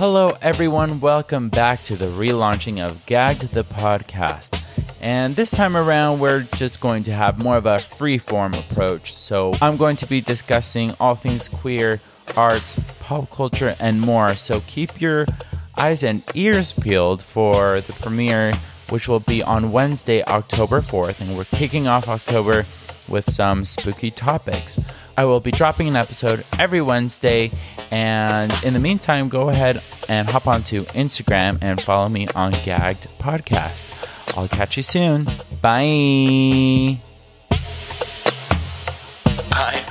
Hello, everyone. Welcome back to the relaunching of Gagged the podcast. And this time around, we're just going to have more of a free form approach. So, I'm going to be discussing all things queer, arts, pop culture, and more. So, keep your eyes and ears peeled for the premiere, which will be on Wednesday, October 4th. And we're kicking off October with some spooky topics. I will be dropping an episode every Wednesday. And in the meantime, go ahead and hop onto Instagram and follow me on Gagged Podcast. I'll catch you soon. Bye. Bye.